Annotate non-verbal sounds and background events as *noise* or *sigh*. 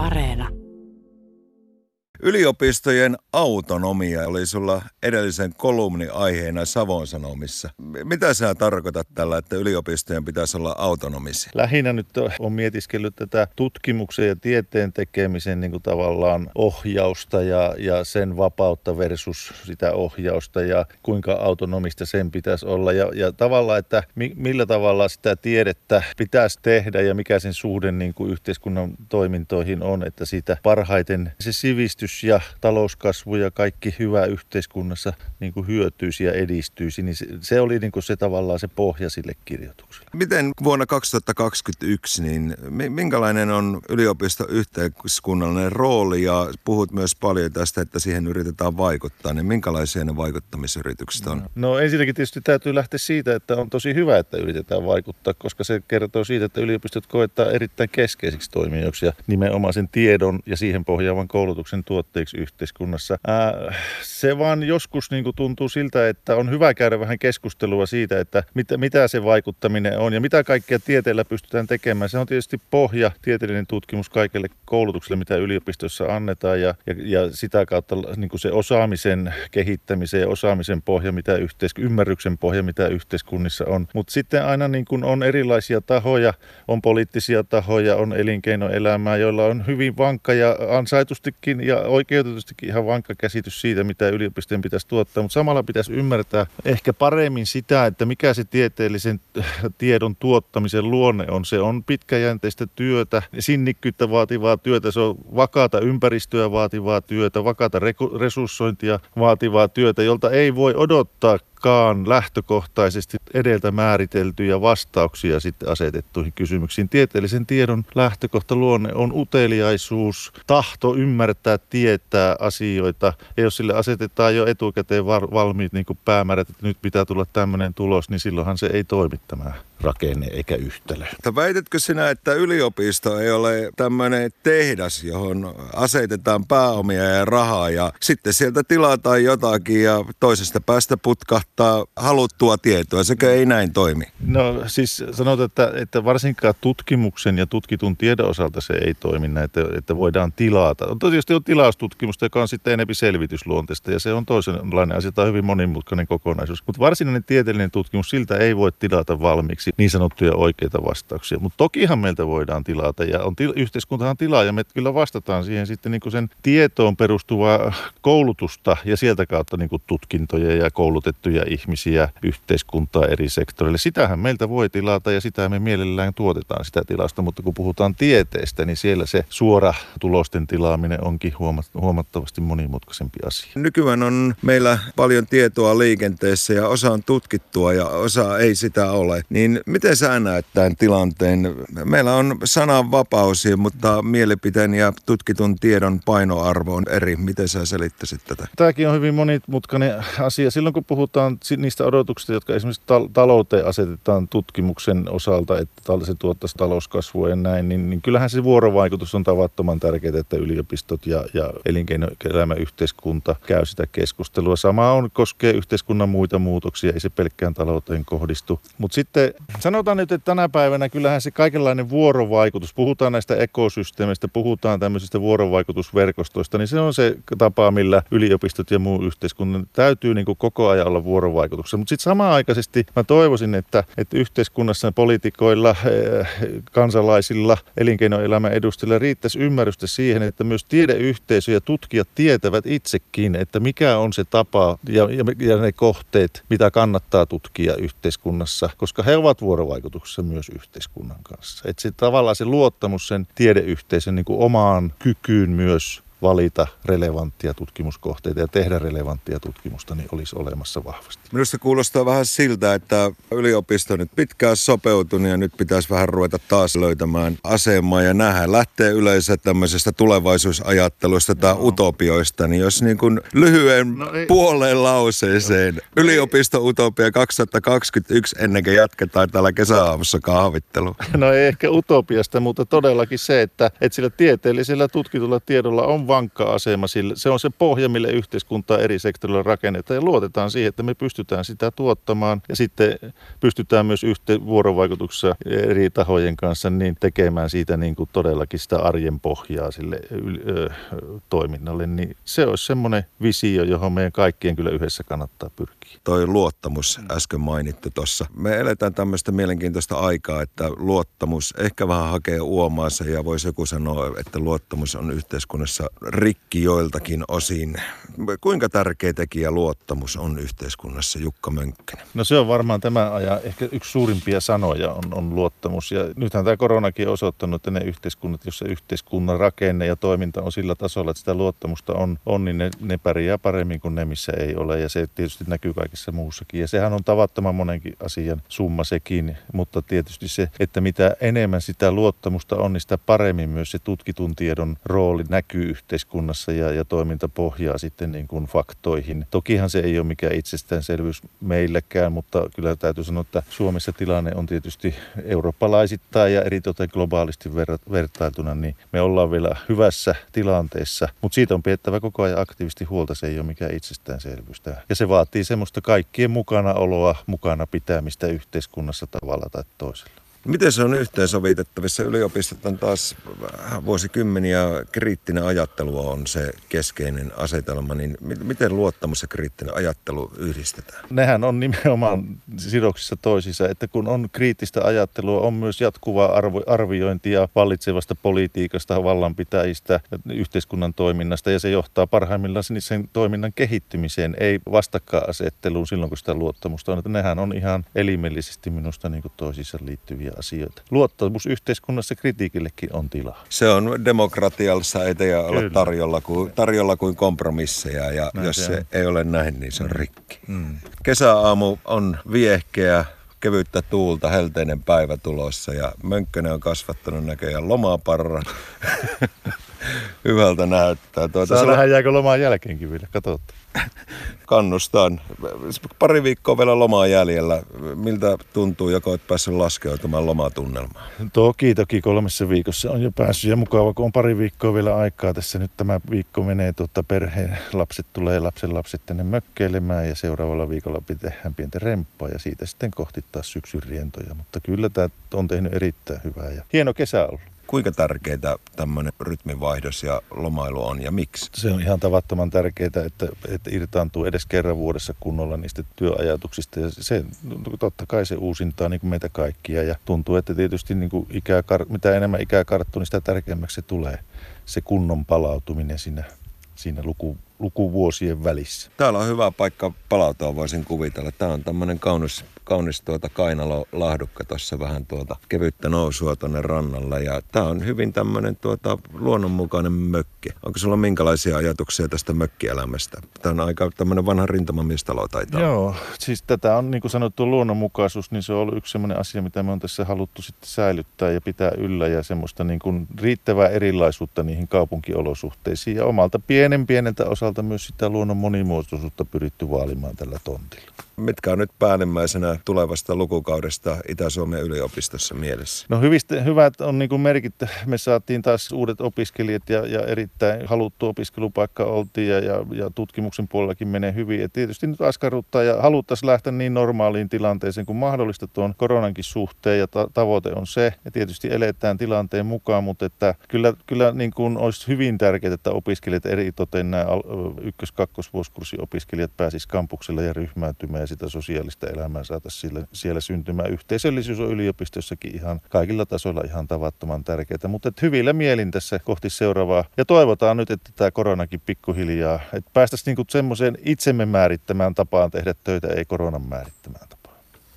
Areena. Yliopistojen autonomia oli sulla edellisen kolumni aiheena Savon Sanomissa. Mitä sä tarkoitat tällä, että yliopistojen pitäisi olla autonomisia? Lähinnä nyt on mietiskellyt tätä tutkimuksen ja tieteen tekemisen niin kuin tavallaan ohjausta ja, ja sen vapautta versus sitä ohjausta ja kuinka autonomista sen pitäisi olla. Ja, ja tavallaan, että mi, millä tavalla sitä tiedettä pitäisi tehdä ja mikä sen suhde niin kuin yhteiskunnan toimintoihin on, että siitä parhaiten se sivistys kehitys ja talouskasvu ja kaikki hyvä yhteiskunnassa niin kuin hyötyisi ja edistyisi, niin se, se oli niin kuin se tavallaan se pohja sille kirjoitukselle. Miten vuonna 2021, niin minkälainen on yliopisto yhteiskunnallinen rooli ja puhut myös paljon tästä, että siihen yritetään vaikuttaa, niin minkälaisia ne vaikuttamisyritykset on? No ensinnäkin tietysti täytyy lähteä siitä, että on tosi hyvä, että yritetään vaikuttaa, koska se kertoo siitä, että yliopistot koetaan erittäin keskeisiksi toimijoiksi ja nimenomaan sen tiedon ja siihen pohjaavan koulutuksen tuo tuotteiksi yhteiskunnassa. Ää, se vaan joskus niin kuin tuntuu siltä, että on hyvä käydä vähän keskustelua siitä, että mitä, mitä se vaikuttaminen on ja mitä kaikkea tieteellä pystytään tekemään. Se on tietysti pohja, tieteellinen tutkimus kaikelle koulutukselle, mitä yliopistossa annetaan ja, ja, ja sitä kautta niin kuin se osaamisen kehittämisen ja osaamisen pohja, mitä yhteis- ymmärryksen pohja, mitä yhteiskunnissa on. Mutta sitten aina niin kuin on erilaisia tahoja, on poliittisia tahoja, on elinkeinoelämää, joilla on hyvin vankka ja ansaitustikin ja oikeutetustikin ihan vankka käsitys siitä, mitä yliopistojen pitäisi tuottaa, mutta samalla pitäisi ymmärtää ehkä paremmin sitä, että mikä se tieteellisen *laughs* tiedon tuottamisen luonne on. Se on pitkäjänteistä työtä, sinnikkyyttä vaativaa työtä, se on vakaata ympäristöä vaativaa työtä, vakaata resurssointia vaativaa työtä, jolta ei voi odottaa tarkkaan lähtökohtaisesti edeltä määriteltyjä vastauksia sitten asetettuihin kysymyksiin. Tieteellisen tiedon lähtökohta luonne on uteliaisuus, tahto ymmärtää, tietää asioita. Ja jos sille asetetaan jo etukäteen valmiit niin päämäärät, että nyt pitää tulla tämmöinen tulos, niin silloinhan se ei toimi tämä rakenne eikä yhtälö. Väitätkö sinä, että yliopisto ei ole tämmöinen tehdas, johon asetetaan pääomia ja rahaa ja sitten sieltä tilataan jotakin ja toisesta päästä putkahtaa haluttua tietoa, sekä ei näin toimi? No siis sanotaan, että, että varsinkaan tutkimuksen ja tutkitun tiedon osalta se ei toimi näin, että, että voidaan tilata. On tietysti on tilaustutkimusta, joka on sitten enemmän selvitysluonteista ja se on toisenlainen asia, tämä on hyvin monimutkainen kokonaisuus. Mutta varsinainen tieteellinen tutkimus, siltä ei voi tilata valmiiksi niin sanottuja oikeita vastauksia. Mutta tokihan meiltä voidaan tilata ja on til- yhteiskuntahan tilaa ja me kyllä vastataan siihen sitten niin sen tietoon perustuvaa koulutusta ja sieltä kautta niin tutkintoja ja koulutettuja ihmisiä yhteiskuntaa eri sektoreille. Sitähän meiltä voi tilata ja sitä me mielellään tuotetaan sitä tilasta, mutta kun puhutaan tieteestä, niin siellä se suora tulosten tilaaminen onkin huomattavasti monimutkaisempi asia. Nykyään on meillä paljon tietoa liikenteessä ja osa on tutkittua ja osa ei sitä ole. Niin miten sä näet tämän tilanteen? Meillä on sananvapaus, mutta mielipiteen ja tutkitun tiedon painoarvo on eri. Miten sä selittäisit tätä? Tämäkin on hyvin monimutkainen asia. Silloin kun puhutaan niistä odotuksista, jotka esimerkiksi talouteen asetetaan tutkimuksen osalta, että se tuottaisi talouskasvua ja näin, niin, niin kyllähän se vuorovaikutus on tavattoman tärkeää, että yliopistot ja, ja elinkeinoelämä yhteiskunta käy sitä keskustelua. Sama on, koskee yhteiskunnan muita muutoksia, ei se pelkkään talouteen kohdistu. Mutta sitten Sanotaan nyt, että tänä päivänä kyllähän se kaikenlainen vuorovaikutus, puhutaan näistä ekosysteemeistä, puhutaan tämmöisistä vuorovaikutusverkostoista, niin se on se tapa, millä yliopistot ja muu yhteiskunnan täytyy niin kuin koko ajan olla vuorovaikutuksessa. Mutta sitten samanaikaisesti mä toivoisin, että, että yhteiskunnassa poliitikoilla, eh, kansalaisilla, elinkeinoelämän edustajilla riittäisi ymmärrystä siihen, että myös tiedeyhteisö ja tutkijat tietävät itsekin, että mikä on se tapa ja, ja, ja ne kohteet, mitä kannattaa tutkia yhteiskunnassa, koska he ovat vuorovaikutuksessa myös yhteiskunnan kanssa. Että se tavallaan se luottamus sen tiedeyhteisön niin kuin omaan kykyyn myös valita relevanttia tutkimuskohteita ja tehdä relevanttia tutkimusta, niin olisi olemassa vahvasti. Minusta kuulostaa vähän siltä, että yliopisto nyt pitkään sopeutunut ja nyt pitäisi vähän ruveta taas löytämään asemaa ja nähdä lähtee yleensä tämmöisestä tulevaisuusajattelusta tai no. utopioista, niin jos niin kuin lyhyen no puoleen lauseeseen no. yliopisto-utopia 2021 ennen kuin jatketaan täällä kesäaamussa kahvittelu. No ei ehkä utopiasta, mutta todellakin se, että, että sillä tieteellisellä tutkitulla tiedolla on vankka asema sille. Se on se pohja, mille yhteiskuntaa eri sektorilla rakennetaan ja luotetaan siihen, että me pystytään sitä tuottamaan ja sitten pystytään myös yhteen vuorovaikutuksessa eri tahojen kanssa niin tekemään siitä niin kuin todellakin sitä arjen pohjaa sille ö, toiminnalle. Niin se olisi semmoinen visio, johon meidän kaikkien kyllä yhdessä kannattaa pyrkiä. Toi luottamus äsken mainittu tuossa. Me eletään tämmöistä mielenkiintoista aikaa, että luottamus ehkä vähän hakee uomaansa ja voisi joku sanoa, että luottamus on yhteiskunnassa rikki joiltakin osin. Kuinka tärkeä tekijä luottamus on yhteiskunnassa, Jukka Mönkkönen? No se on varmaan tämä ajan ehkä yksi suurimpia sanoja on, on luottamus. Ja nythän tämä koronakin on osoittanut, että ne yhteiskunnat, joissa yhteiskunnan rakenne ja toiminta on sillä tasolla, että sitä luottamusta on, on niin ne, ne pärjää paremmin kuin ne, missä ei ole. Ja se tietysti näkyy kaikessa muussakin. Ja sehän on tavattoman monenkin asian summa sekin, mutta tietysti se, että mitä enemmän sitä luottamusta on, niin sitä paremmin myös se tutkitun tiedon rooli näkyy yhteiskunnassa ja, ja toiminta pohjaa sitten niin kuin faktoihin. Tokihan se ei ole mikään itsestäänselvyys meillekään, mutta kyllä täytyy sanoa, että Suomessa tilanne on tietysti eurooppalaisittain ja eritoten globaalisti vertailtuna, niin me ollaan vielä hyvässä tilanteessa, mutta siitä on pidettävä koko ajan aktiivisesti huolta, se ei ole mikään itsestäänselvyys. Ja se vaatii semmoista kaikkien mukanaoloa, mukana pitämistä yhteiskunnassa tavalla tai toisella. Miten se on yhteensovitettavissa? Yliopistot on taas vuosikymmeniä kriittinen ajattelu on se keskeinen asetelma, niin miten luottamus ja kriittinen ajattelu yhdistetään? Nehän on nimenomaan sidoksissa toisissa, että kun on kriittistä ajattelua, on myös jatkuvaa arvo, arviointia vallitsevasta politiikasta, vallanpitäjistä, yhteiskunnan toiminnasta ja se johtaa parhaimmillaan sen toiminnan kehittymiseen, ei vastakkainasetteluun silloin, kun sitä luottamusta on. Että nehän on ihan elimellisesti minusta niin toisissa liittyviä tärkeitä asioita. Luottamus yhteiskunnassa kritiikillekin on tilaa. Se on demokratiassa ei ole tarjolla kuin, tarjolla kuin kompromisseja ja näin jos se, se ei ole näin, niin se on mm. rikki. Mm. Kesäaamu on viehkeä, kevyttä tuulta, helteinen päivä tulossa ja Mönkkönen on kasvattanut näköjään lomaparran. *laughs* *laughs* Hyvältä näyttää. Tuota, Saa nähdä, jääkö lomaan jälkeenkin vielä, katsotaan kannustan. Pari viikkoa vielä lomaa jäljellä. Miltä tuntuu, joko olet päässyt laskeutumaan lomatunnelmaan? Toki, toki kolmessa viikossa on jo päässyt ja mukava, kun on pari viikkoa vielä aikaa. Tässä nyt tämä viikko menee, tuota, perheen lapset tulee lapsen lapset tänne mökkeilemään ja seuraavalla viikolla tehdään pientä remppaa ja siitä sitten kohti taas syksyn rientoja. Mutta kyllä tämä on tehnyt erittäin hyvää ja hieno kesä ollut. Kuinka tärkeää tämmöinen rytminvaihdos ja lomailu on ja miksi? Se on ihan tavattoman tärkeää, että, että irtaantuu edes kerran vuodessa kunnolla niistä työajatuksista. Ja se, totta kai se uusintaa niin kuin meitä kaikkia ja tuntuu, että tietysti niin kuin ikää, mitä enemmän ikää karttuu, niin sitä tärkeämmäksi se tulee se kunnon palautuminen siinä, siinä luku, lukuvuosien välissä. Täällä on hyvä paikka palautua, voisin kuvitella. Tämä on tämmöinen kaunis kaunis tuota kainalo-lahdukka tuossa vähän tuota kevyttä nousua tuonne rannalle. Ja tämä on hyvin tämmöinen tuota luonnonmukainen mökki. Onko sulla minkälaisia ajatuksia tästä mökkielämästä? Tämä on aika tämmöinen vanha rintamamiestalo taitaa. Joo, siis tätä on niin kuin sanottu luonnonmukaisuus, niin se on ollut yksi semmoinen asia, mitä me on tässä haluttu sitten säilyttää ja pitää yllä ja semmoista niin kuin riittävää erilaisuutta niihin kaupunkiolosuhteisiin ja omalta pienen pieneltä osalta myös sitä luonnon monimuotoisuutta pyritty vaalimaan tällä tontilla. Mitkä on nyt päällimmäisenä tulevasta lukukaudesta Itä-Suomen yliopistossa mielessä? No hyvistä, hyvät on niin kuin merkit. Me saatiin taas uudet opiskelijat ja, ja erittäin haluttu opiskelupaikka oltiin ja, ja, ja tutkimuksen puolellakin menee hyvin. Ja tietysti nyt askarruttaa ja haluttaisiin lähteä niin normaaliin tilanteeseen kuin mahdollista tuon koronankin suhteen ja ta- tavoite on se. Ja tietysti eletään tilanteen mukaan, mutta että kyllä, kyllä niin kuin olisi hyvin tärkeää, että opiskelijat eri toten nämä ykkös-kakkosvuoskurssin opiskelijat pääsisivät kampukselle ja ryhmäytymään sitä sosiaalista elämää saataisiin siellä, siellä syntymään. Yhteisöllisyys on yliopistossakin ihan kaikilla tasoilla ihan tavattoman tärkeää, mutta hyvillä mielin tässä kohti seuraavaa. Ja toivotaan nyt, että tämä koronakin pikkuhiljaa, että päästäisiin niinku semmoiseen itsemme määrittämään tapaan tehdä töitä, ei koronan määrittämään tapaan.